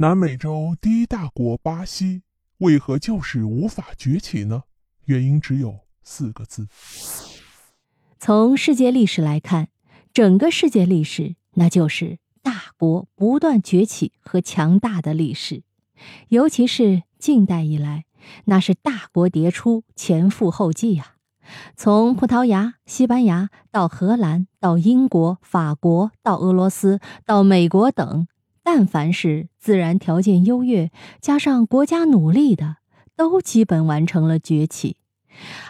南美洲第一大国巴西为何就是无法崛起呢？原因只有四个字。从世界历史来看，整个世界历史那就是大国不断崛起和强大的历史，尤其是近代以来，那是大国迭出，前赴后继呀。从葡萄牙、西班牙到荷兰，到英国、法国，到俄罗斯，到美国等。但凡是自然条件优越，加上国家努力的，都基本完成了崛起。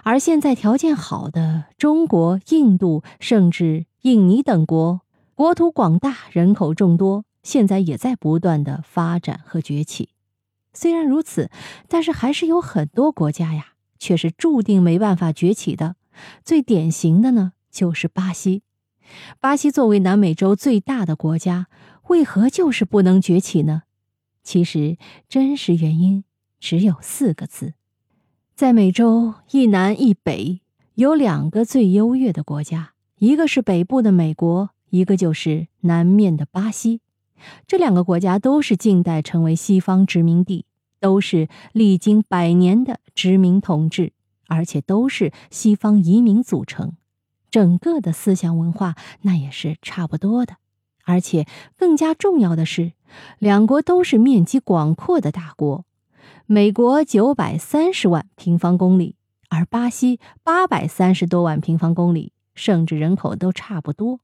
而现在条件好的中国、印度，甚至印尼等国，国土广大，人口众多，现在也在不断的发展和崛起。虽然如此，但是还是有很多国家呀，却是注定没办法崛起的。最典型的呢，就是巴西。巴西作为南美洲最大的国家。为何就是不能崛起呢？其实真实原因只有四个字：在美洲一南一北有两个最优越的国家，一个是北部的美国，一个就是南面的巴西。这两个国家都是近代成为西方殖民地，都是历经百年的殖民统治，而且都是西方移民组成，整个的思想文化那也是差不多的。而且更加重要的是，两国都是面积广阔的大国。美国九百三十万平方公里，而巴西八百三十多万平方公里，甚至人口都差不多。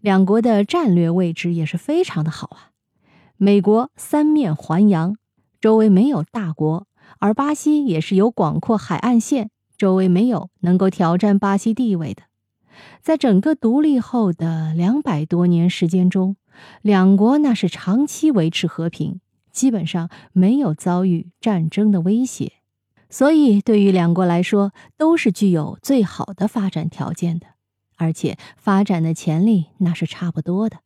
两国的战略位置也是非常的好啊。美国三面环洋，周围没有大国；而巴西也是有广阔海岸线，周围没有能够挑战巴西地位的。在整个独立后的两百多年时间中，两国那是长期维持和平，基本上没有遭遇战争的威胁，所以对于两国来说都是具有最好的发展条件的，而且发展的潜力那是差不多的。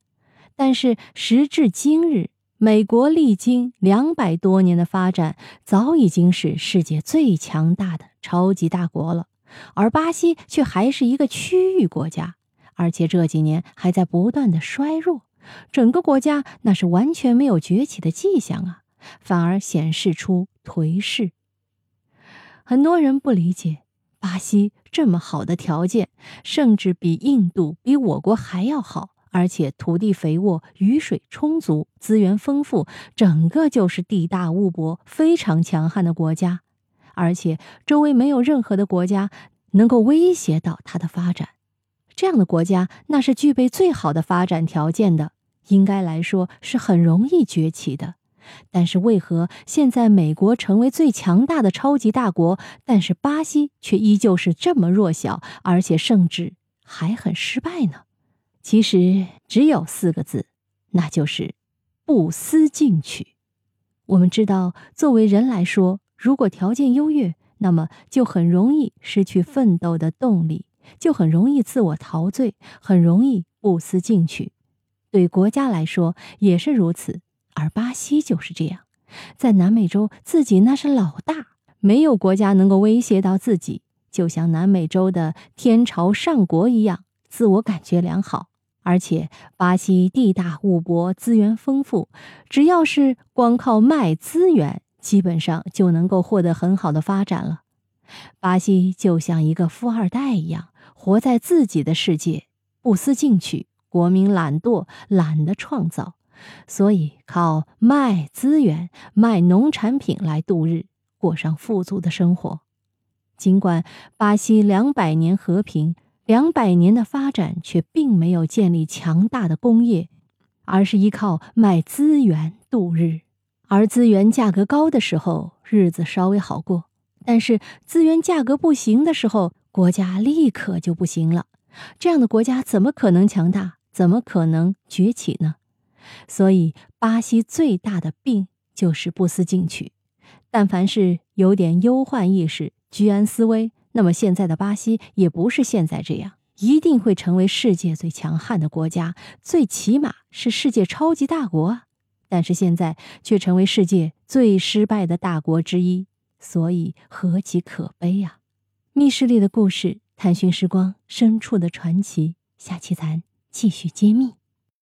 但是时至今日，美国历经两百多年的发展，早已经是世界最强大的超级大国了。而巴西却还是一个区域国家，而且这几年还在不断的衰弱，整个国家那是完全没有崛起的迹象啊，反而显示出颓势。很多人不理解，巴西这么好的条件，甚至比印度、比我国还要好，而且土地肥沃，雨水充足，资源丰富，整个就是地大物博，非常强悍的国家。而且周围没有任何的国家能够威胁到它的发展，这样的国家那是具备最好的发展条件的，应该来说是很容易崛起的。但是为何现在美国成为最强大的超级大国，但是巴西却依旧是这么弱小，而且甚至还很失败呢？其实只有四个字，那就是不思进取。我们知道，作为人来说。如果条件优越，那么就很容易失去奋斗的动力，就很容易自我陶醉，很容易不思进取。对国家来说也是如此，而巴西就是这样，在南美洲自己那是老大，没有国家能够威胁到自己，就像南美洲的天朝上国一样，自我感觉良好。而且巴西地大物博，资源丰富，只要是光靠卖资源。基本上就能够获得很好的发展了。巴西就像一个富二代一样，活在自己的世界，不思进取，国民懒惰，懒得创造，所以靠卖资源、卖农产品来度日，过上富足的生活。尽管巴西两百年和平、两百年的发展，却并没有建立强大的工业，而是依靠卖资源度日。而资源价格高的时候，日子稍微好过；但是资源价格不行的时候，国家立刻就不行了。这样的国家怎么可能强大？怎么可能崛起呢？所以，巴西最大的病就是不思进取。但凡是有点忧患意识、居安思危，那么现在的巴西也不是现在这样，一定会成为世界最强悍的国家，最起码是世界超级大国啊！但是现在却成为世界最失败的大国之一，所以何其可悲呀！密室里的故事，探寻时光深处的传奇，下期咱继续揭秘。